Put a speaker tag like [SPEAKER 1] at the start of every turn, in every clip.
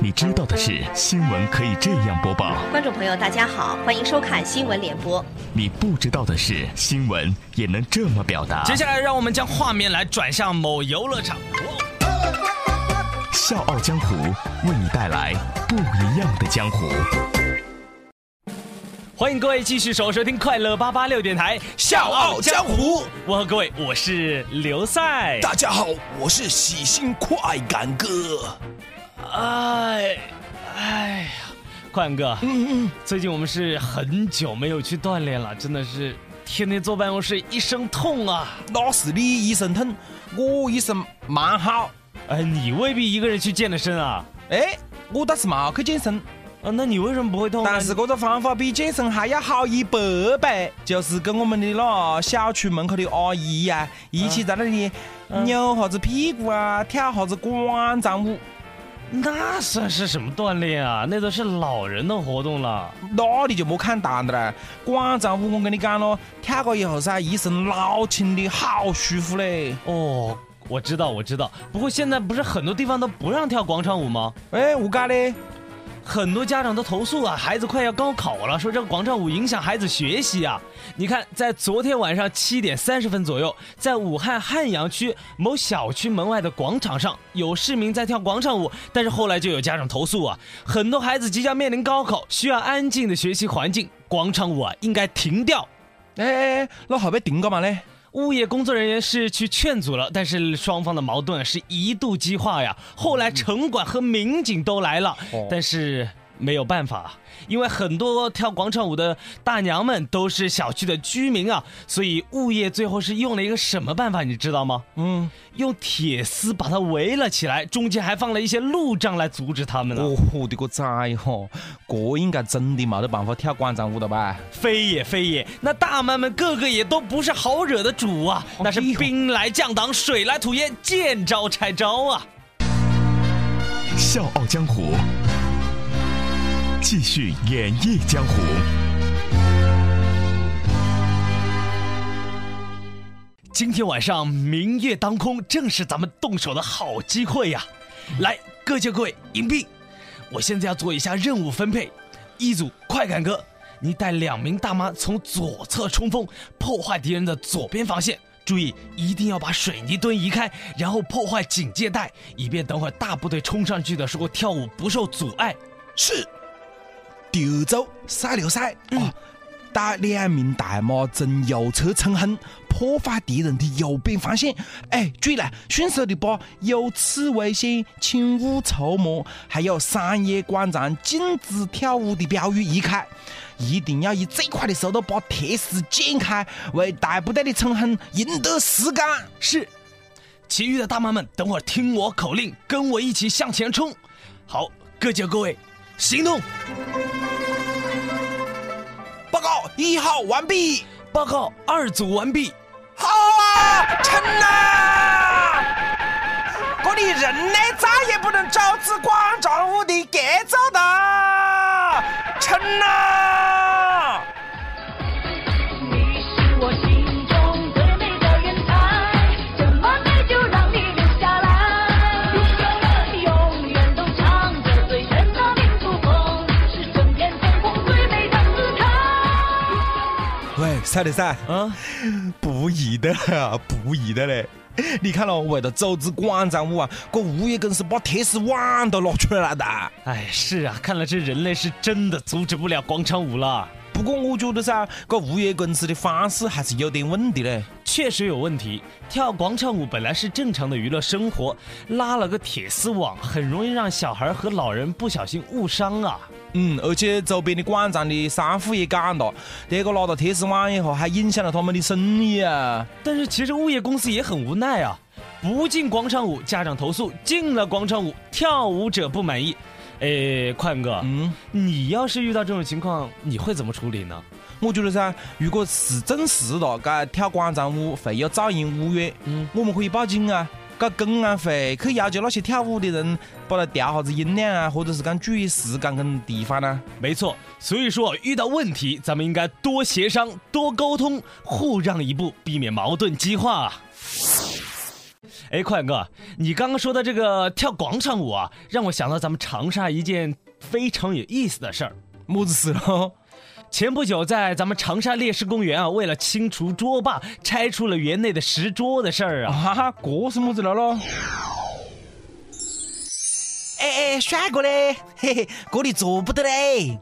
[SPEAKER 1] 你知道的是，新闻可以这样播报。
[SPEAKER 2] 观众朋友，大家好，欢迎收看新闻联播。
[SPEAKER 1] 你不知道的是，新闻也能这么表达。
[SPEAKER 3] 接下来，让我们将画面来转向某游乐场。
[SPEAKER 1] 笑傲江湖为你带来不一样的江湖。
[SPEAKER 3] 欢迎各位继续收收听快乐八八六电台《笑傲江湖》。我和各位，我是刘赛。
[SPEAKER 4] 大家好，我是喜新快感哥。
[SPEAKER 3] 哎，哎呀，宽哥，嗯嗯，最近我们是很久没有去锻炼了，真的是天天坐办公室一身痛啊。
[SPEAKER 4] 那是你一身痛，我一身蛮好。
[SPEAKER 3] 哎，你未必一个人去健的身啊。
[SPEAKER 4] 哎，我倒是冇去健身。
[SPEAKER 3] 啊，那你为什么不会痛？
[SPEAKER 4] 但是这个方法比健身还要好一百倍，就是跟我们的那小区门口的阿姨呀，一起在那里扭下子屁股啊，跳下子广场舞。
[SPEAKER 3] 那算是什么锻炼啊？那都是老人的活动了。
[SPEAKER 4] 那你就莫看淡的了。广场舞我跟你讲咯，跳过以后噻，一身老轻的好舒服嘞。
[SPEAKER 3] 哦，我知道，我知道。不过现在不是很多地方都不让跳广场舞吗？
[SPEAKER 4] 哎，我讲嘞。
[SPEAKER 3] 很多家长都投诉啊，孩子快要高考了，说这个广场舞影响孩子学习啊。你看，在昨天晚上七点三十分左右，在武汉汉阳区某小区门外的广场上，有市民在跳广场舞，但是后来就有家长投诉啊，很多孩子即将面临高考，需要安静的学习环境，广场舞啊应该停掉。
[SPEAKER 4] 哎哎哎，那后被停干嘛嘞？
[SPEAKER 3] 物业工作人员是去劝阻了，但是双方的矛盾是一度激化呀。后来城管和民警都来了，但是。没有办法，因为很多跳广场舞的大娘们都是小区的居民啊，所以物业最后是用了一个什么办法，你知道吗？嗯，用铁丝把它围了起来，中间还放了一些路障来阻止他们呢。哦，
[SPEAKER 4] 我的个崽哈，这应该真的没得办法跳广场舞了吧？
[SPEAKER 3] 非也非也，那大妈们个个也都不是好惹的主啊，那是兵来将挡，水来土掩，见招拆招啊！
[SPEAKER 1] 笑傲江湖。继续演绎江湖。
[SPEAKER 3] 今天晚上明月当空，正是咱们动手的好机会呀！来，各就各位，迎宾。我现在要做一下任务分配。一组快感哥，你带两名大妈从左侧冲锋，破坏敌人的左边防线。注意，一定要把水泥墩移开，然后破坏警戒带，以便等会儿大部队冲上去的时候跳舞不受阻碍。
[SPEAKER 4] 是。丢走赛六赛啊！带两名大妈从右侧冲锋，破坏敌人的右边防线。哎，注意了，迅速的把有此危险，请勿触摸，还有商业广场禁止跳舞的标语移开。一定要以最快的速度把铁丝剪开，为大部队的冲锋赢得时间。
[SPEAKER 3] 是，其余的大妈们，等会儿听我口令，跟我一起向前冲。好，各就各位。行动！
[SPEAKER 4] 报告一号完毕，
[SPEAKER 3] 报告二组完毕。
[SPEAKER 4] 好啊，成啦！这里人类再也不能招致广场舞的节奏了，成了！赛的赛，嗯，不易的，不易的嘞！你看咯，为了组织广场舞啊，这物业公司把铁丝网都拿出来了的。
[SPEAKER 3] 哎，是啊，看来这人类是真的阻止不了广场舞了。
[SPEAKER 4] 不过我觉得噻，这物业公司的方式还是有点问题嘞。
[SPEAKER 3] 确实有问题，跳广场舞本来是正常的娱乐生活，拉了个铁丝网，很容易让小孩和老人不小心误伤啊。
[SPEAKER 4] 嗯，而且周边的广场的商户也讲了，这个拿到铁丝网以后，还影响了他们的生意啊。
[SPEAKER 3] 但是其实物业公司也很无奈啊，不进广场舞，家长投诉；进了广场舞，跳舞者不满意。哎，宽哥，嗯，你要是遇到这种情况，你会怎么处理呢？
[SPEAKER 4] 我觉得噻，如果是证实了，该跳广场舞会有噪音污染，嗯，我们可以报警啊，搞公安会去要求那些跳舞的人把它调下子音量啊，或者是讲注意时间跟地方呢。
[SPEAKER 3] 没错，所以说遇到问题，咱们应该多协商、多沟通，互让一步，避免矛盾激化。哎，快哥，你刚刚说的这个跳广场舞啊，让我想到咱们长沙一件非常有意思的事儿。
[SPEAKER 4] 么子事了？
[SPEAKER 3] 前不久，在咱们长沙烈士公园啊，为了清除桌霸，拆除了园内的石桌的事儿啊。
[SPEAKER 4] 哈哈，这是么子了咯？哎哎，帅哥嘞，嘿嘿，这里坐不得嘞。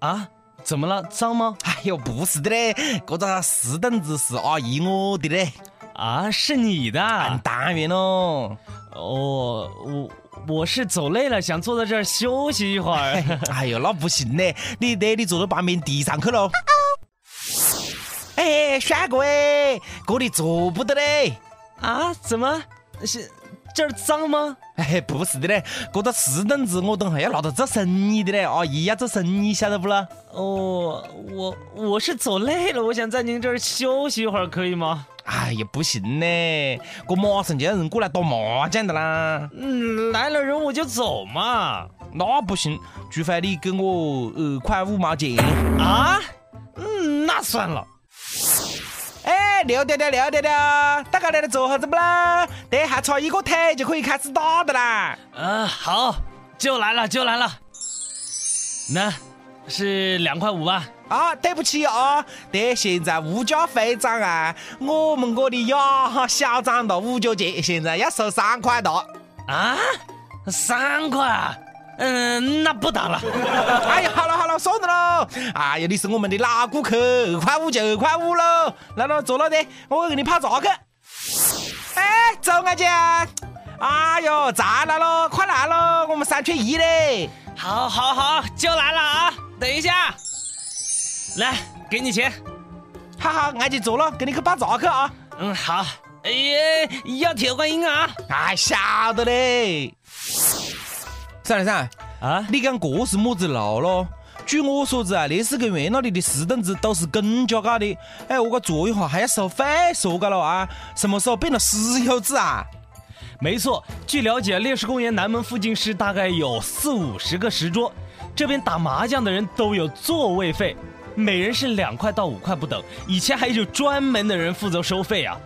[SPEAKER 3] 啊？怎么了？脏吗？
[SPEAKER 4] 哎呦，不是的嘞，这个石凳子是阿姨我的嘞。
[SPEAKER 3] 啊，是你的？
[SPEAKER 4] 当然喽。
[SPEAKER 3] 哦，我我是走累了，想坐在这儿休息一会儿。
[SPEAKER 4] 哎呦，那不行嘞，你得你坐到旁边地上去喽。哎，帅哥哎，这里坐不得嘞。
[SPEAKER 3] 啊？怎么？是这儿脏吗？
[SPEAKER 4] 哎，不是的嘞，这个石凳子我等下要拿到做生意的嘞，阿姨要做生意，晓得不啦？
[SPEAKER 3] 哦，我我是走累了，我想在您这儿休息一会儿，可以吗？
[SPEAKER 4] 哎呀，不行嘞，我马上就要人过来打麻将的啦。
[SPEAKER 3] 嗯，来了人我就走嘛。
[SPEAKER 4] 那不行，除非你给我二块五毛钱。
[SPEAKER 3] 啊？嗯，那算了。
[SPEAKER 4] 哎，六条条，六条条，大家来了做啥子不啦？等下插一个腿就可以开始打的啦。
[SPEAKER 3] 嗯，好，就来了，就来了。那，是两块五吧？
[SPEAKER 4] 啊，对不起啊，对，现在物价飞涨啊，我们这里呀小涨到五角钱，现在要收三块多。
[SPEAKER 3] 啊，三块啊？嗯，那不打了。
[SPEAKER 4] 哎呀，好了好了，算了喽。哎呀，你是我们的老顾客，二块五就二块五喽。来了，坐那里，我给你泡茶去。哎，周阿姐，哎呦，咋来喽，快来喽，我们三缺一嘞。
[SPEAKER 3] 好，好，好，就来了啊。等一下，来，给你钱。
[SPEAKER 4] 哈哈，俺就走了，给你去泡茶去啊。
[SPEAKER 3] 嗯，好。哎呀，要铁观音啊。
[SPEAKER 4] 哎，晓得嘞。算了算了啊！你讲这是么子路咯？据我所知啊，烈士公园那里的石凳子都是公家搞的。哎，我个坐一下还要收费，说嘎了啊？什么时候变了私有制啊？
[SPEAKER 3] 没错，据了解，烈士公园南门附近是大概有四五十个石桌，这边打麻将的人都有座位费，每人是两块到五块不等。以前还有专门的人负责收费啊，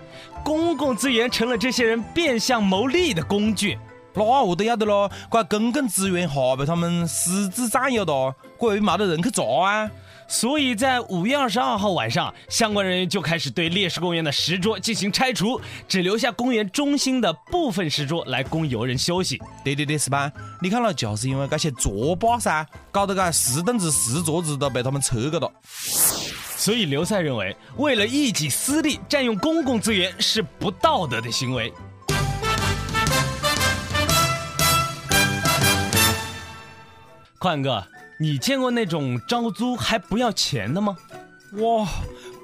[SPEAKER 3] 公共资源成了这些人变相牟利的工具。
[SPEAKER 4] 那我都要得咯，怪公共资源哈被他们私自占有的，这又没得人去抓啊。
[SPEAKER 3] 所以在五月二十二号晚上，相关人员就开始对烈士公园的石桌进行拆除，只留下公园中心的部分石桌来供游人休息。
[SPEAKER 4] 对对对，是吧？你看了，就是因为这些桌霸噻，搞得个石凳子、石桌子都被他们拆个了。
[SPEAKER 3] 所以刘赛认为，为了一己私利占用公共资源是不道德的行为。宽哥，你见过那种招租还不要钱的吗？
[SPEAKER 4] 哇，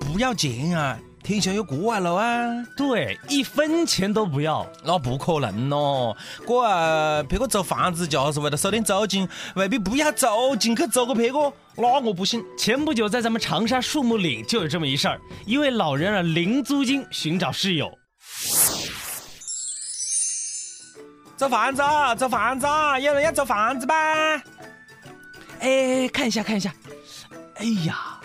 [SPEAKER 4] 不要钱啊！天下有这啊路啊？
[SPEAKER 3] 对，一分钱都不要，
[SPEAKER 4] 那不可能咯！这啊，别个租房子就是为了收点租金，未必不要租金去租个别个，那我不信。
[SPEAKER 3] 前不久在咱们长沙树木岭就有这么一事儿，一位老人啊零租金寻找室友。
[SPEAKER 4] 租房子，租房子，有人要租房子吧？
[SPEAKER 3] 哎，看一下，看一下。哎呀，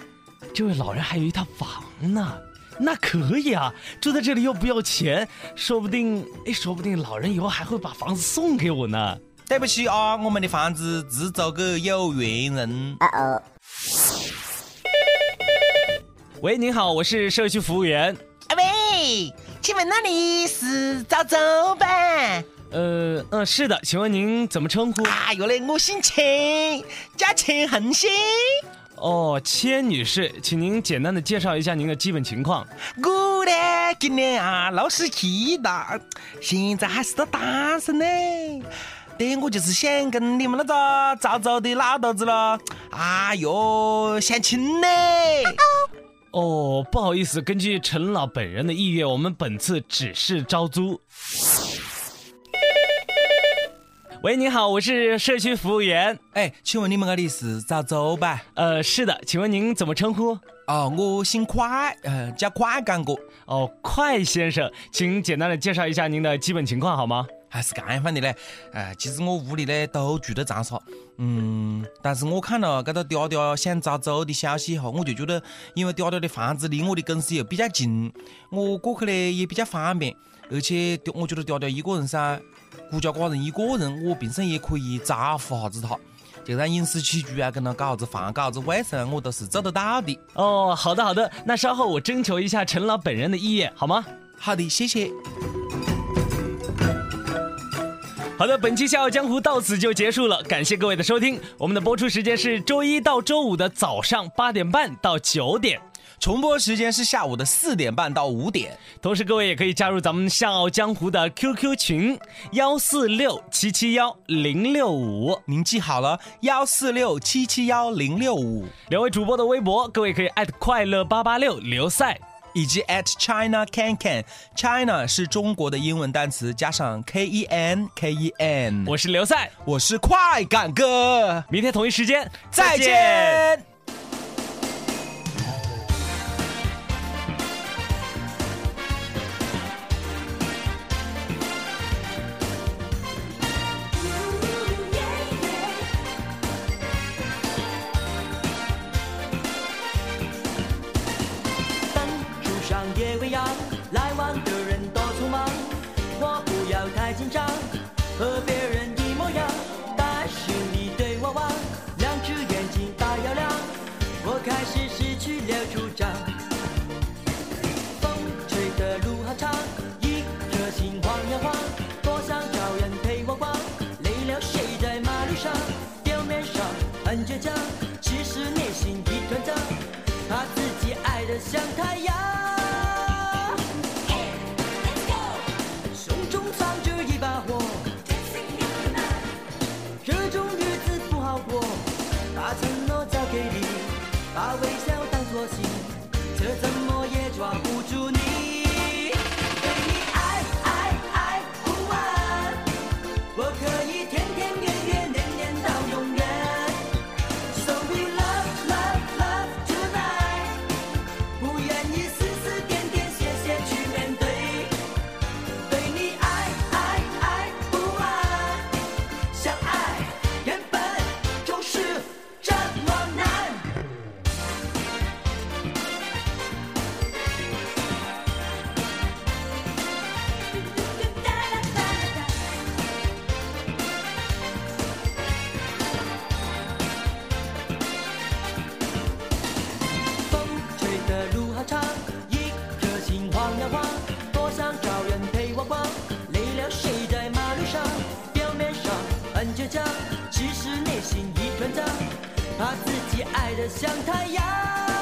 [SPEAKER 3] 这位老人还有一套房呢，那可以啊，住在这里又不要钱，说不定，哎，说不定老人以后还会把房子送给我呢。
[SPEAKER 4] 对不起啊，我们的房子只租给有缘人。
[SPEAKER 3] 喂，您好，我是社区服务员。
[SPEAKER 5] 喂，请问那里是早走吧？
[SPEAKER 3] 呃嗯，是的，请问您怎么称呼？
[SPEAKER 5] 哎呦嘞，我姓钱，叫钱恒星。
[SPEAKER 3] 哦，千女士，请您简单的介绍一下您的基本情况。
[SPEAKER 5] 我呢，今年啊六十七了，现在还是个单身呢。对，我就是想跟你们那个早早的老头子了，哎呦，相亲呢。
[SPEAKER 3] 哦，不好意思，根据陈老本人的意愿，我们本次只是招租。喂，你好，我是社区服务员。
[SPEAKER 4] 哎，请问你们那里是咋走吧？
[SPEAKER 3] 呃，是的，请问您怎么称呼？
[SPEAKER 4] 哦，我姓快，呃，叫快干哥。
[SPEAKER 3] 哦，快先生，请简单的介绍一下您的基本情况好吗？
[SPEAKER 4] 还是这样的嘞？哎，其实我屋里呢都住在长沙，嗯，但是我看了这个嗲嗲想招租的消息以后，我就觉得，因为嗲嗲的房子离我的公司又比较近，我过去呢也比较方便。而且我觉得嗲嗲一个人噻，孤家寡人一个人，我平时也可以招呼下子他。就让饮食起居啊，跟他搞啥子饭，搞啥子卫生，我都是做得到的。
[SPEAKER 3] 哦，好的好的，那稍后我征求一下陈老本人的意见，好吗？
[SPEAKER 4] 好的，谢谢。
[SPEAKER 3] 好的，本期《笑傲江湖》到此就结束了，感谢各位的收听。我们的播出时间是周一到周五的早上八点半到九点。
[SPEAKER 4] 重播时间是下午的四点半到五点，
[SPEAKER 3] 同时各位也可以加入咱们笑傲江湖的 QQ 群幺四六七七幺零六五，
[SPEAKER 4] 您记好了幺四六七七幺零六五。
[SPEAKER 3] 两位主播的微博，各位可以艾特快乐八八六刘赛，
[SPEAKER 4] 以及 at China Can Can，China 是中国的英文单词，加上 K E N K E N。
[SPEAKER 3] 我是刘赛，
[SPEAKER 4] 我是快感哥，
[SPEAKER 3] 明天同一时间
[SPEAKER 4] 再见。
[SPEAKER 6] 其实内心一团糟，怕自己爱的像他。把自己爱得像太阳。